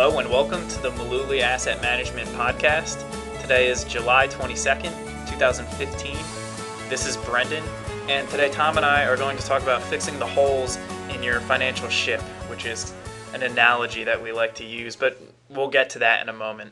Hello and welcome to the Mullooly Asset Management Podcast. Today is July 22nd, 2015. This is Brendan, and today Tom and I are going to talk about fixing the holes in your financial ship, which is an analogy that we like to use, but we'll get to that in a moment.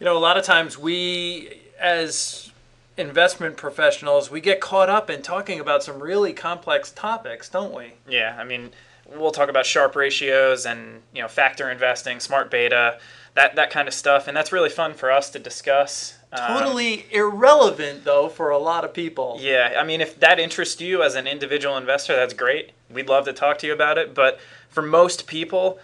You know, a lot of times we, as investment professionals, we get caught up in talking about some really complex topics, don't we? Yeah, I mean, we'll talk about Sharpe ratios and you know factor investing, smart beta, that that kind of stuff, and that's really fun for us to discuss. Um, totally irrelevant though for a lot of people. Yeah, I mean, if that interests you as an individual investor, that's great. We'd love to talk to you about it, but for most people,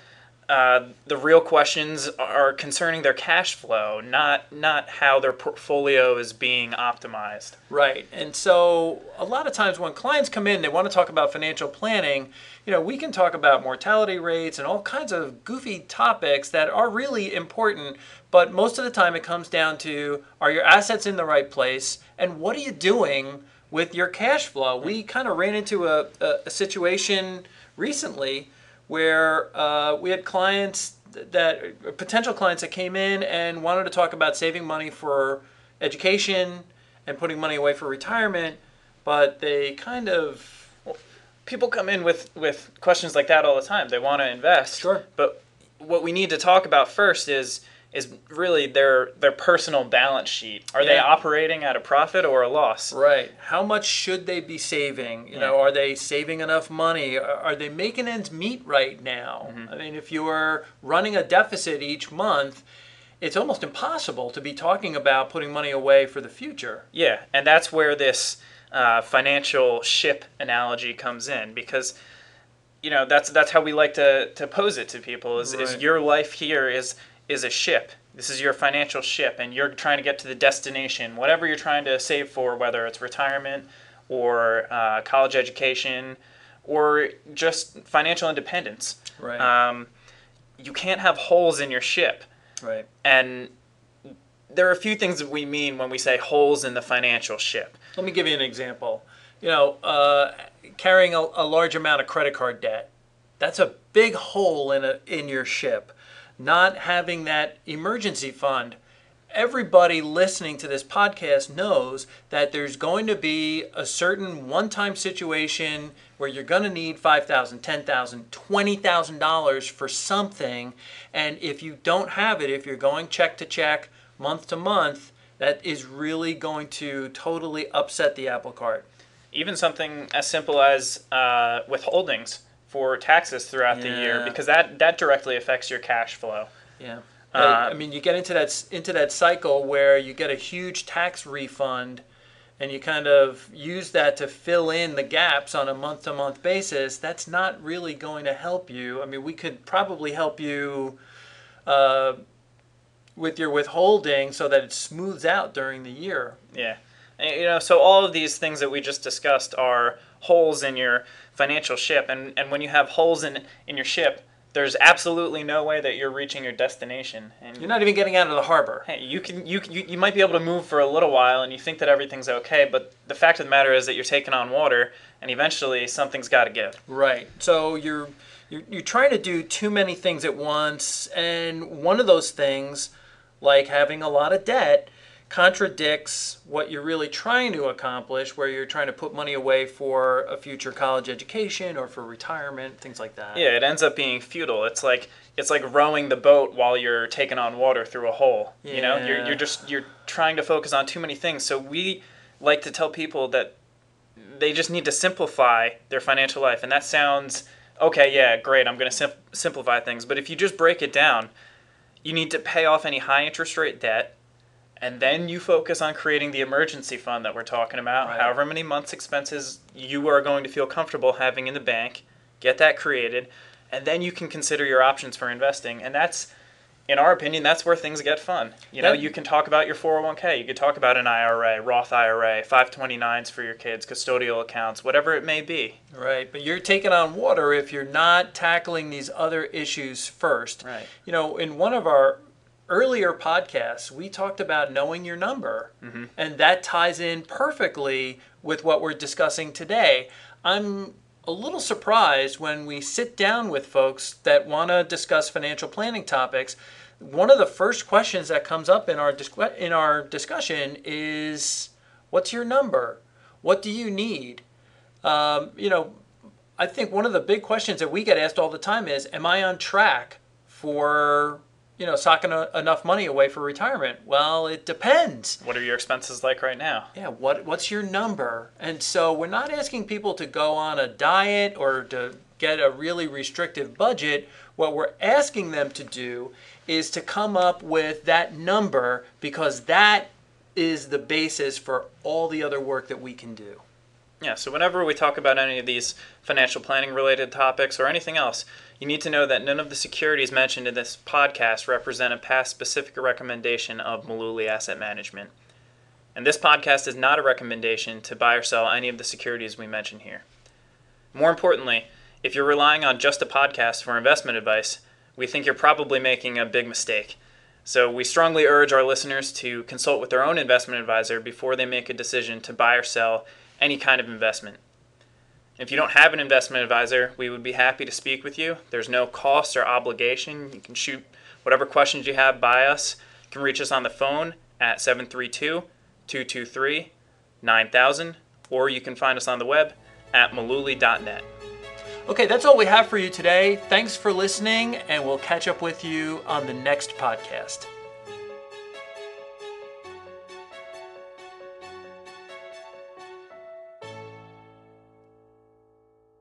uh, the real questions are concerning their cash flow, not not how their portfolio is being optimized. Right, and so a lot of times when clients come in, they want to talk about financial planning. You know, we can talk about mortality rates and all kinds of goofy topics that are really important, but most of the time it comes down to are your assets in the right place, and what are you doing with your cash flow? We kind of ran into a, a, a situation recently where uh, we had clients that potential clients that came in and wanted to talk about saving money for education and putting money away for retirement, but they kind of people come in with with questions like that all the time. They want to invest, sure, but what we need to talk about first is is really their their personal balance sheet. Are yeah. they operating at a profit or a loss? Right. How much should they be saving? You yeah. know, are they saving enough money? Are they making ends meet right now? Mm-hmm. I mean, if you are running a deficit each month, it's almost impossible to be talking about putting money away for the future. Yeah, and that's where this uh, financial ship analogy comes in because you know that's that's how we like to, to pose it to people is, right. is your life here is is a ship. This is your financial ship, and you're trying to get to the destination, whatever you're trying to save for, whether it's retirement or uh, college education or just financial independence. Right. Um, you can't have holes in your ship. Right. And there are a few things that we mean when we say holes in the financial ship. Let me give you an example. You know, uh, carrying a, a large amount of credit card debt, that's a big hole in a in your ship not having that emergency fund. Everybody listening to this podcast knows that there's going to be a certain one time situation where you're going to need $5,000, $10,000, $20,000 for something. And if you don't have it, if you're going check to check, month to month, that is really going to totally upset the apple cart. Even something as simple as uh, withholdings for taxes throughout yeah. the year because that that directly affects your cash flow. Yeah. Uh, I mean, you get into that into that cycle where you get a huge tax refund, and you kind of use that to fill in the gaps on a month-to-month basis. That's not really going to help you. I mean, we could probably help you uh, with your withholding so that it smooths out during the year. Yeah, you know, so all of these things that we just discussed are holes in your financial ship. And, and when you have holes in, in your ship, there's absolutely no way that you're reaching your destination. And you're not even getting out of the harbor. Hey, you can you, you you might be able to move for a little while, and you think that everything's okay, but the fact of the matter is that you're taking on water, and eventually something's got to give. Right. So you're, you're you're trying to do too many things at once, and one of those things, like having a lot of debt, contradicts what you're really trying to accomplish, where you're trying to put money away for a future college education or for retirement, things like that. Yeah, it ends up being futile. It's like it's like rowing the boat while you're taking on water through a hole. Yeah. You know, you're you're just you're trying to focus on too many things. So we like to tell people that they just need to simplify their financial life, and that sounds okay. Yeah, great. I'm going to sim- simplify things, but if you just break it down, you need to pay off any high interest rate debt and then you focus on creating the emergency fund that we're talking about. Right. However many months expenses you are going to feel comfortable having in the bank, get that created, and then you can consider your options for investing. And that's in our opinion, that's where things get fun. You know, you can talk about your 401k, you could talk about an IRA, Roth IRA, 529s for your kids, custodial accounts, whatever it may be. Right, but you're taking on water if you're not tackling these other issues first. Right. You know, in one of our earlier podcasts, we talked about knowing your number, mm-hmm. and that ties in perfectly with what we're discussing today. I'm a little surprised when we sit down with folks that want to discuss financial planning topics. One of the first questions that comes up in our dis- in our discussion is, "What's your number? What do you need?" Um, you know, I think one of the big questions that we get asked all the time is, "Am I on track for you know, socking a, enough money away for retirement? Well, it depends. What are your expenses like right now? Yeah, what what's your number? And so we're not asking people to go on a diet or to get a really restrictive budget. What we're asking them to do is to come up with that number because that is the basis for all the other work that we can do. Yeah, so whenever we talk about any of these financial planning related topics or anything else, you need to know that none of the securities mentioned in this podcast represent a past specific recommendation of Mullooly Asset Management. And this podcast is not a recommendation to buy or sell any of the securities we mention here. More importantly, if you're relying on just a podcast for investment advice, we think you're probably making a big mistake. So we strongly urge our listeners to consult with their own investment advisor before they make a decision to buy or sell any kind of investment. If you don't have an investment advisor, we would be happy to speak with you. There's no cost or obligation. You can shoot whatever questions you have by us. You can reach us on the phone at 732 223 9000, or you can find us on the web at mullooly.net. Okay, that's all we have for you today. Thanks for listening, and we'll catch up with you on the next podcast.